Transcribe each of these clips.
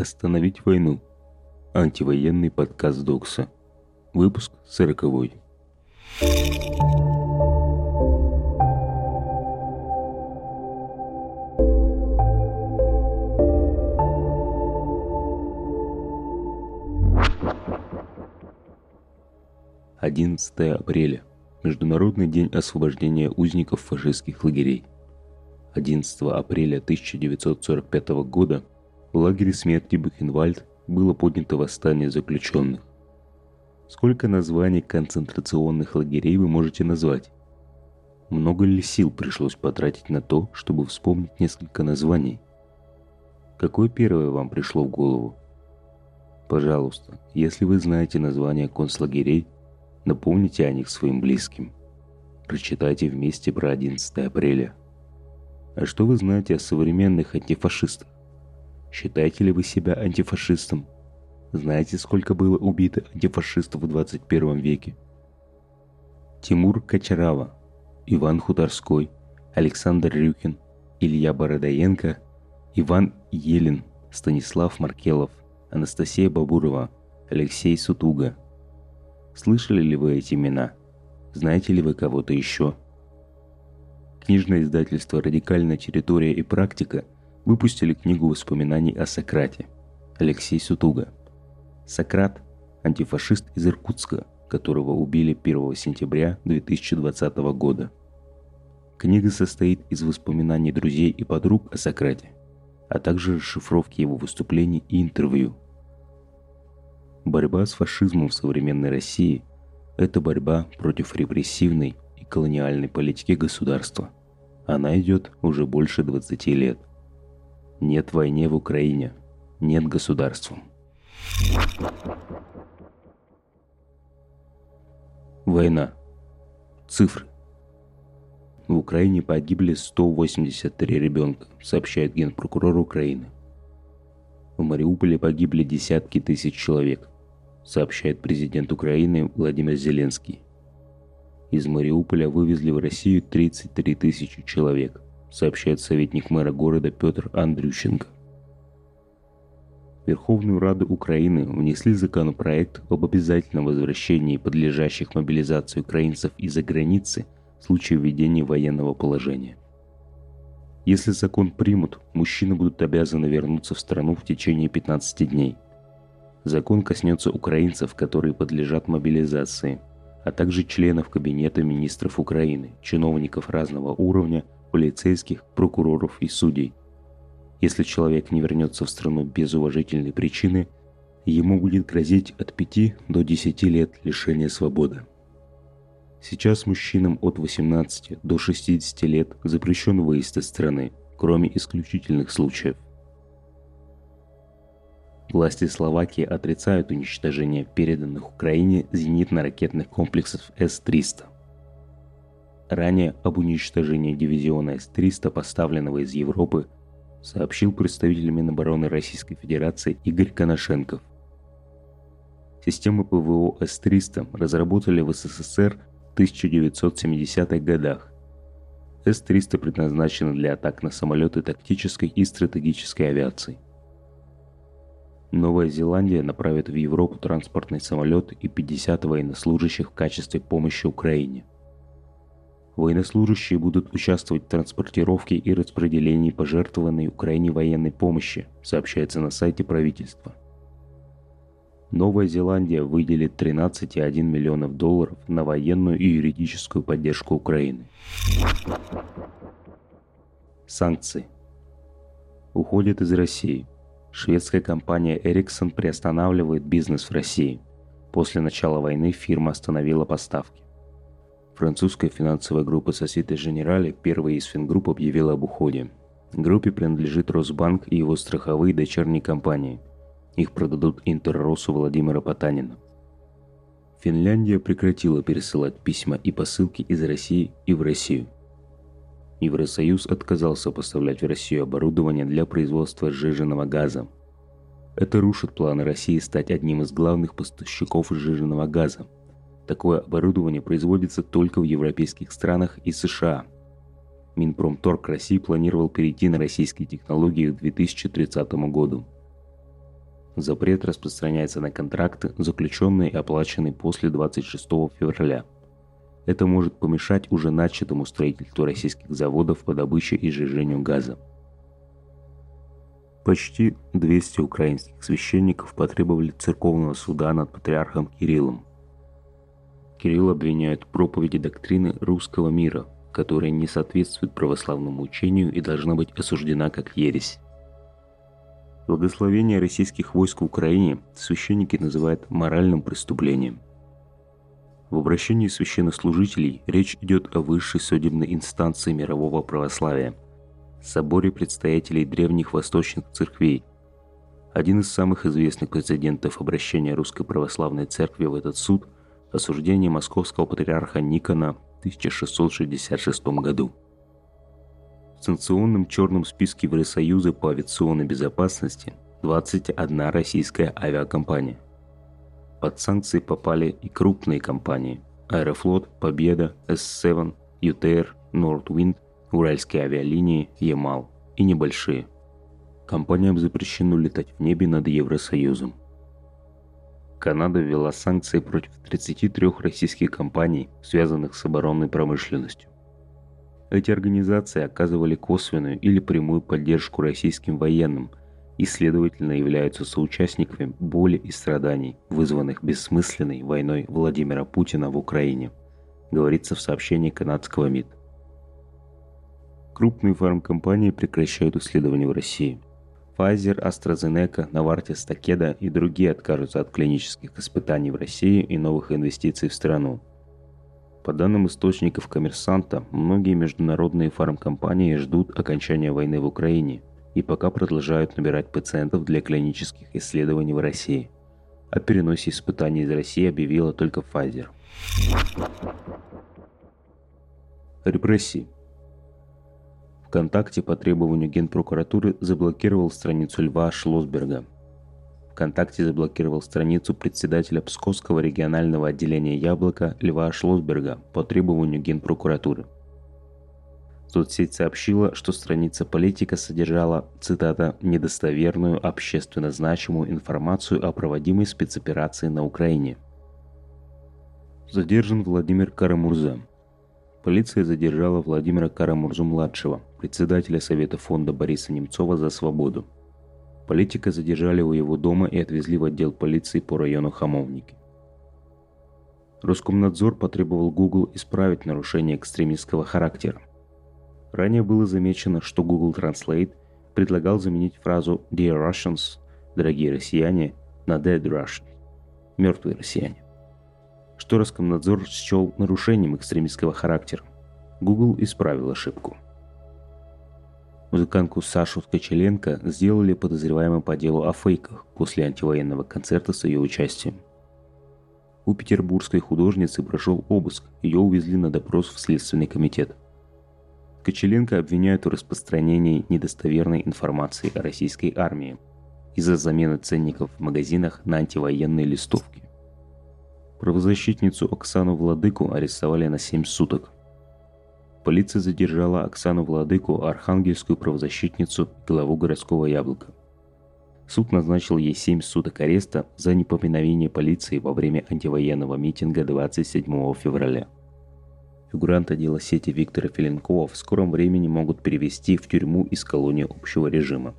Остановить войну. Антивоенный подкаст Докса. Выпуск сороковой. Одиннадцатое апреля. Международный день освобождения узников фашистских лагерей. 11 апреля 1945 года в лагере смерти Бухенвальд было поднято восстание заключенных. Сколько названий концентрационных лагерей вы можете назвать? Много ли сил пришлось потратить на то, чтобы вспомнить несколько названий? Какое первое вам пришло в голову? Пожалуйста, если вы знаете названия концлагерей, Напомните о них своим близким. Прочитайте вместе про 11 апреля. А что вы знаете о современных антифашистах? Считаете ли вы себя антифашистом? Знаете, сколько было убито антифашистов в 21 веке? Тимур Кочарава, Иван Хуторской, Александр Рюкин, Илья Бородоенко, Иван Елин, Станислав Маркелов, Анастасия Бабурова, Алексей Сутуга – Слышали ли вы эти имена? Знаете ли вы кого-то еще? Книжное издательство «Радикальная территория и практика» выпустили книгу воспоминаний о Сократе. Алексей Сутуга. Сократ – антифашист из Иркутска, которого убили 1 сентября 2020 года. Книга состоит из воспоминаний друзей и подруг о Сократе, а также расшифровки его выступлений и интервью – Борьба с фашизмом в современной России – это борьба против репрессивной и колониальной политики государства. Она идет уже больше 20 лет. Нет войне в Украине, нет государства. Война. Цифры. В Украине погибли 183 ребенка, сообщает генпрокурор Украины. В Мариуполе погибли десятки тысяч человек сообщает президент Украины Владимир Зеленский. Из Мариуполя вывезли в Россию 33 тысячи человек, сообщает советник мэра города Петр Андрющенко. В Верховную Раду Украины внесли законопроект об обязательном возвращении подлежащих мобилизации украинцев из-за границы в случае введения военного положения. Если закон примут, мужчины будут обязаны вернуться в страну в течение 15 дней – Закон коснется украинцев, которые подлежат мобилизации, а также членов Кабинета министров Украины, чиновников разного уровня, полицейских, прокуроров и судей. Если человек не вернется в страну без уважительной причины, ему будет грозить от 5 до 10 лет лишения свободы. Сейчас мужчинам от 18 до 60 лет запрещен выезд из страны, кроме исключительных случаев – Власти Словакии отрицают уничтожение переданных Украине зенитно-ракетных комплексов С-300. Ранее об уничтожении дивизиона С-300, поставленного из Европы, сообщил представитель Минобороны Российской Федерации Игорь Коношенков. Системы ПВО С-300 разработали в СССР в 1970-х годах. С-300 предназначены для атак на самолеты тактической и стратегической авиации – Новая Зеландия направит в Европу транспортный самолет и 50 военнослужащих в качестве помощи Украине. Военнослужащие будут участвовать в транспортировке и распределении пожертвованной Украине военной помощи, сообщается на сайте правительства. Новая Зеландия выделит 13,1 миллионов долларов на военную и юридическую поддержку Украины. Санкции. Уходят из России – Шведская компания Ericsson приостанавливает бизнес в России. После начала войны фирма остановила поставки. Французская финансовая группа Societe Generale, первая из фингрупп, объявила об уходе. Группе принадлежит Росбанк и его страховые дочерние компании. Их продадут Интерросу Владимира Потанина. Финляндия прекратила пересылать письма и посылки из России и в Россию – Евросоюз отказался поставлять в Россию оборудование для производства сжиженного газа. Это рушит планы России стать одним из главных поставщиков сжиженного газа. Такое оборудование производится только в европейских странах и США. Минпромторг России планировал перейти на российские технологии к 2030 году. Запрет распространяется на контракты, заключенные и оплаченные после 26 февраля. Это может помешать уже начатому строительству российских заводов по добыче и сжижению газа. Почти 200 украинских священников потребовали церковного суда над патриархом Кириллом. Кирилл обвиняет проповеди доктрины русского мира, которая не соответствует православному учению и должна быть осуждена как ересь. Благословение российских войск в Украине священники называют моральным преступлением. В обращении священнослужителей речь идет о высшей судебной инстанции мирового православия – соборе представителей древних восточных церквей. Один из самых известных прецедентов обращения Русской Православной Церкви в этот суд – осуждение московского патриарха Никона в 1666 году. В санкционном черном списке Евросоюза по авиационной безопасности 21 российская авиакомпания. Под санкции попали и крупные компании – Аэрофлот, Победа, S7, ЮТР, Nordwind, Уральские авиалинии, Ямал и небольшие. Компаниям запрещено летать в небе над Евросоюзом. Канада ввела санкции против 33 российских компаний, связанных с оборонной промышленностью. Эти организации оказывали косвенную или прямую поддержку российским военным и, следовательно, являются соучастниками боли и страданий, вызванных бессмысленной войной Владимира Путина в Украине, говорится в сообщении канадского МИД. Крупные фармкомпании прекращают исследования в России. Pfizer, AstraZeneca, Novartis, Takeda и другие откажутся от клинических испытаний в России и новых инвестиций в страну – по данным источников коммерсанта, многие международные фармкомпании ждут окончания войны в Украине и пока продолжают набирать пациентов для клинических исследований в России. О переносе испытаний из России объявила только Pfizer. Репрессии. ВКонтакте по требованию Генпрокуратуры заблокировал страницу Льва Шлосберга – ВКонтакте заблокировал страницу председателя Псковского регионального отделения «Яблоко» Льва Шлосберга по требованию Генпрокуратуры. Соцсеть сообщила, что страница политика содержала, цитата, «недостоверную, общественно значимую информацию о проводимой спецоперации на Украине». Задержан Владимир Карамурза. Полиция задержала Владимира Карамурзу-младшего, председателя Совета фонда Бориса Немцова за свободу. Политика задержали у его дома и отвезли в отдел полиции по району Хамовники. Роскомнадзор потребовал Google исправить нарушение экстремистского характера. Ранее было замечено, что Google Translate предлагал заменить фразу «Dear Russians» – «Дорогие россияне» на «Dead Russians» – «Мертвые россияне», что Роскомнадзор счел нарушением экстремистского характера. Google исправил ошибку. Музыкантку Сашу Ткачеленко сделали подозреваемым по делу о фейках после антивоенного концерта с ее участием. У петербургской художницы прошел обыск, ее увезли на допрос в Следственный комитет. Ткачеленко обвиняют в распространении недостоверной информации о российской армии из-за замены ценников в магазинах на антивоенные листовки. Правозащитницу Оксану Владыку арестовали на 7 суток – Полиция задержала Оксану Владыку, архангельскую правозащитницу, главу городского яблока. Суд назначил ей 7 суток ареста за непоминовение полиции во время антивоенного митинга 27 февраля. Фигуранта дела сети Виктора Филенкова в скором времени могут перевести в тюрьму из колонии общего режима.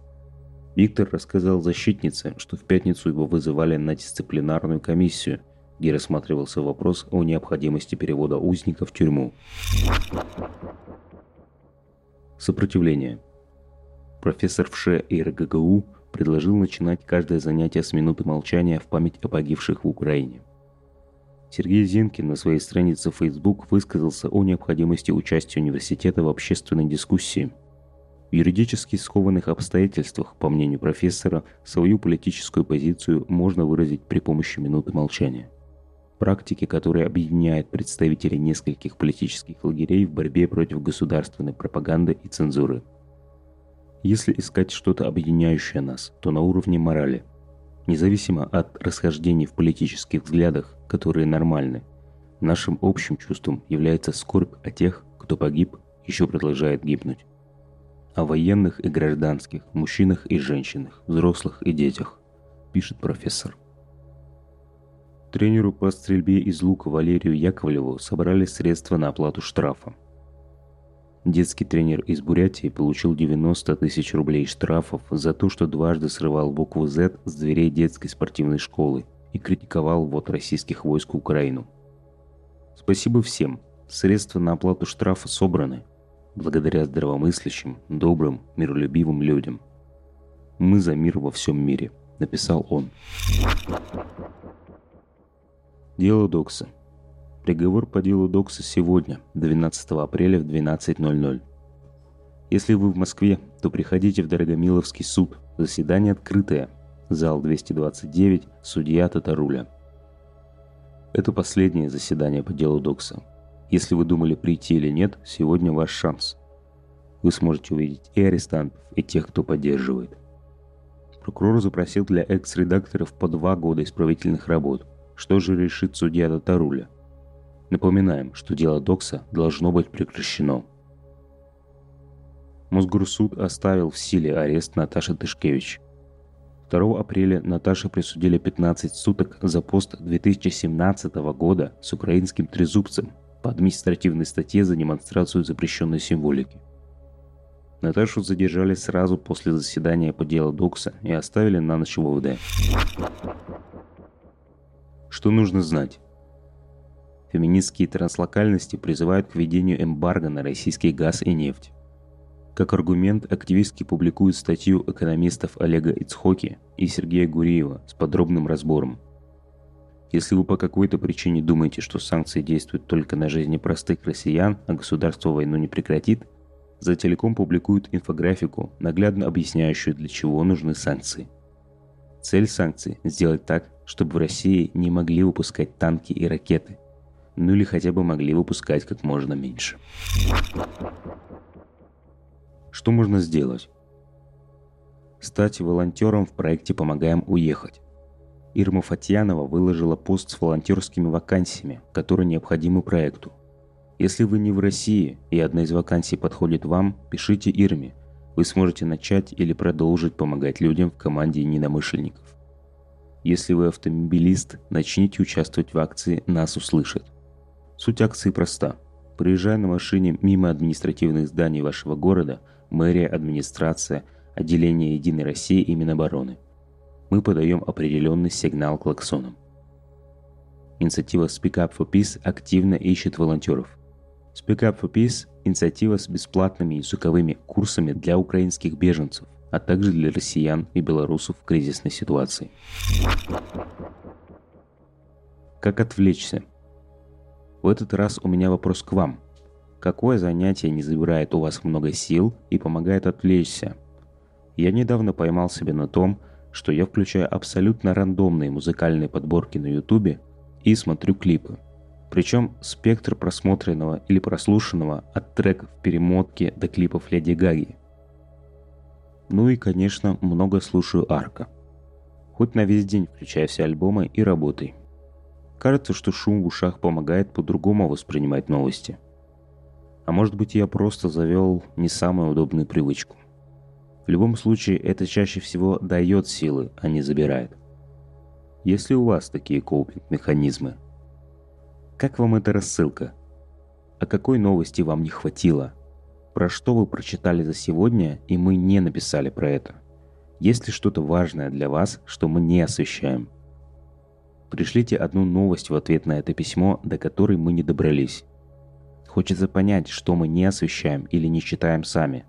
Виктор рассказал защитнице, что в пятницу его вызывали на дисциплинарную комиссию – где рассматривался вопрос о необходимости перевода узника в тюрьму. Сопротивление. Профессор ВШ РГГУ предложил начинать каждое занятие с минуты молчания в память о погибших в Украине. Сергей Зенкин на своей странице в Facebook высказался о необходимости участия университета в общественной дискуссии. В юридически скованных обстоятельствах, по мнению профессора, свою политическую позицию можно выразить при помощи минуты молчания практики, которая объединяет представителей нескольких политических лагерей в борьбе против государственной пропаганды и цензуры. Если искать что-то объединяющее нас, то на уровне морали. Независимо от расхождений в политических взглядах, которые нормальны, нашим общим чувством является скорбь о тех, кто погиб, еще продолжает гибнуть. О военных и гражданских, мужчинах и женщинах, взрослых и детях. пишет профессор. Тренеру по стрельбе из лука Валерию Яковлеву собрали средства на оплату штрафа. Детский тренер из Бурятии получил 90 тысяч рублей штрафов за то, что дважды срывал букву Z с дверей детской спортивной школы и критиковал ввод российских войск Украину. Спасибо всем. Средства на оплату штрафа собраны. Благодаря здравомыслящим, добрым, миролюбивым людям. Мы за мир во всем мире, написал он. Дело Докса. Приговор по делу Докса сегодня, 12 апреля в 12.00. Если вы в Москве, то приходите в Дорогомиловский суд. Заседание открытое. Зал 229, судья Татаруля. Это последнее заседание по делу Докса. Если вы думали прийти или нет, сегодня ваш шанс. Вы сможете увидеть и арестантов, и тех, кто поддерживает. Прокурор запросил для экс-редакторов по два года исправительных работ. Что же решит судья Татаруля? Напоминаем, что дело Докса должно быть прекращено. Мосгорсуд оставил в силе арест Наташи Тышкевич. 2 апреля Наташе присудили 15 суток за пост 2017 года с украинским трезубцем по административной статье за демонстрацию запрещенной символики. Наташу задержали сразу после заседания по делу Докса и оставили на ночь в ОВД. Что нужно знать? Феминистские транслокальности призывают к введению эмбарго на российский газ и нефть. Как аргумент, активистки публикуют статью экономистов Олега Ицхоки и Сергея Гуриева с подробным разбором. Если вы по какой-то причине думаете, что санкции действуют только на жизни простых россиян, а государство войну не прекратит, за телеком публикуют инфографику, наглядно объясняющую, для чего нужны санкции. Цель санкций – сделать так, чтобы в России не могли выпускать танки и ракеты, ну или хотя бы могли выпускать как можно меньше. Что можно сделать? Стать волонтером в проекте «Помогаем уехать». Ирма Фатьянова выложила пост с волонтерскими вакансиями, которые необходимы проекту. Если вы не в России и одна из вакансий подходит вам, пишите Ирме. Вы сможете начать или продолжить помогать людям в команде недомышленников. Если вы автомобилист, начните участвовать в акции «Нас услышат». Суть акции проста. Приезжая на машине мимо административных зданий вашего города, мэрия, администрация, отделение Единой России и Минобороны, мы подаем определенный сигнал клаксоном. Инициатива Speak Up for Peace активно ищет волонтеров. Speak Up for Peace – инициатива с бесплатными языковыми курсами для украинских беженцев, а также для россиян и белорусов в кризисной ситуации. Как отвлечься? В этот раз у меня вопрос к вам. Какое занятие не забирает у вас много сил и помогает отвлечься? Я недавно поймал себя на том, что я включаю абсолютно рандомные музыкальные подборки на ютубе и смотрю клипы. Причем спектр просмотренного или прослушанного от треков перемотки до клипов Леди Гаги. Ну и, конечно, много слушаю Арка. Хоть на весь день включая все альбомы и работай. Кажется, что шум в ушах помогает по-другому воспринимать новости. А может быть я просто завел не самую удобную привычку. В любом случае, это чаще всего дает силы, а не забирает. Если у вас такие копинг-механизмы, как вам эта рассылка? А какой новости вам не хватило? Про что вы прочитали за сегодня, и мы не написали про это? Есть ли что-то важное для вас, что мы не освещаем – Пришлите одну новость в ответ на это письмо, до которой мы не добрались. Хочется понять, что мы не освещаем или не читаем сами.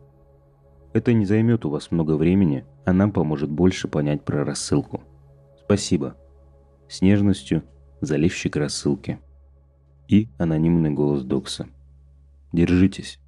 Это не займет у вас много времени, а нам поможет больше понять про рассылку. Спасибо. С нежностью, заливщик рассылки. И анонимный голос Докса. Держитесь.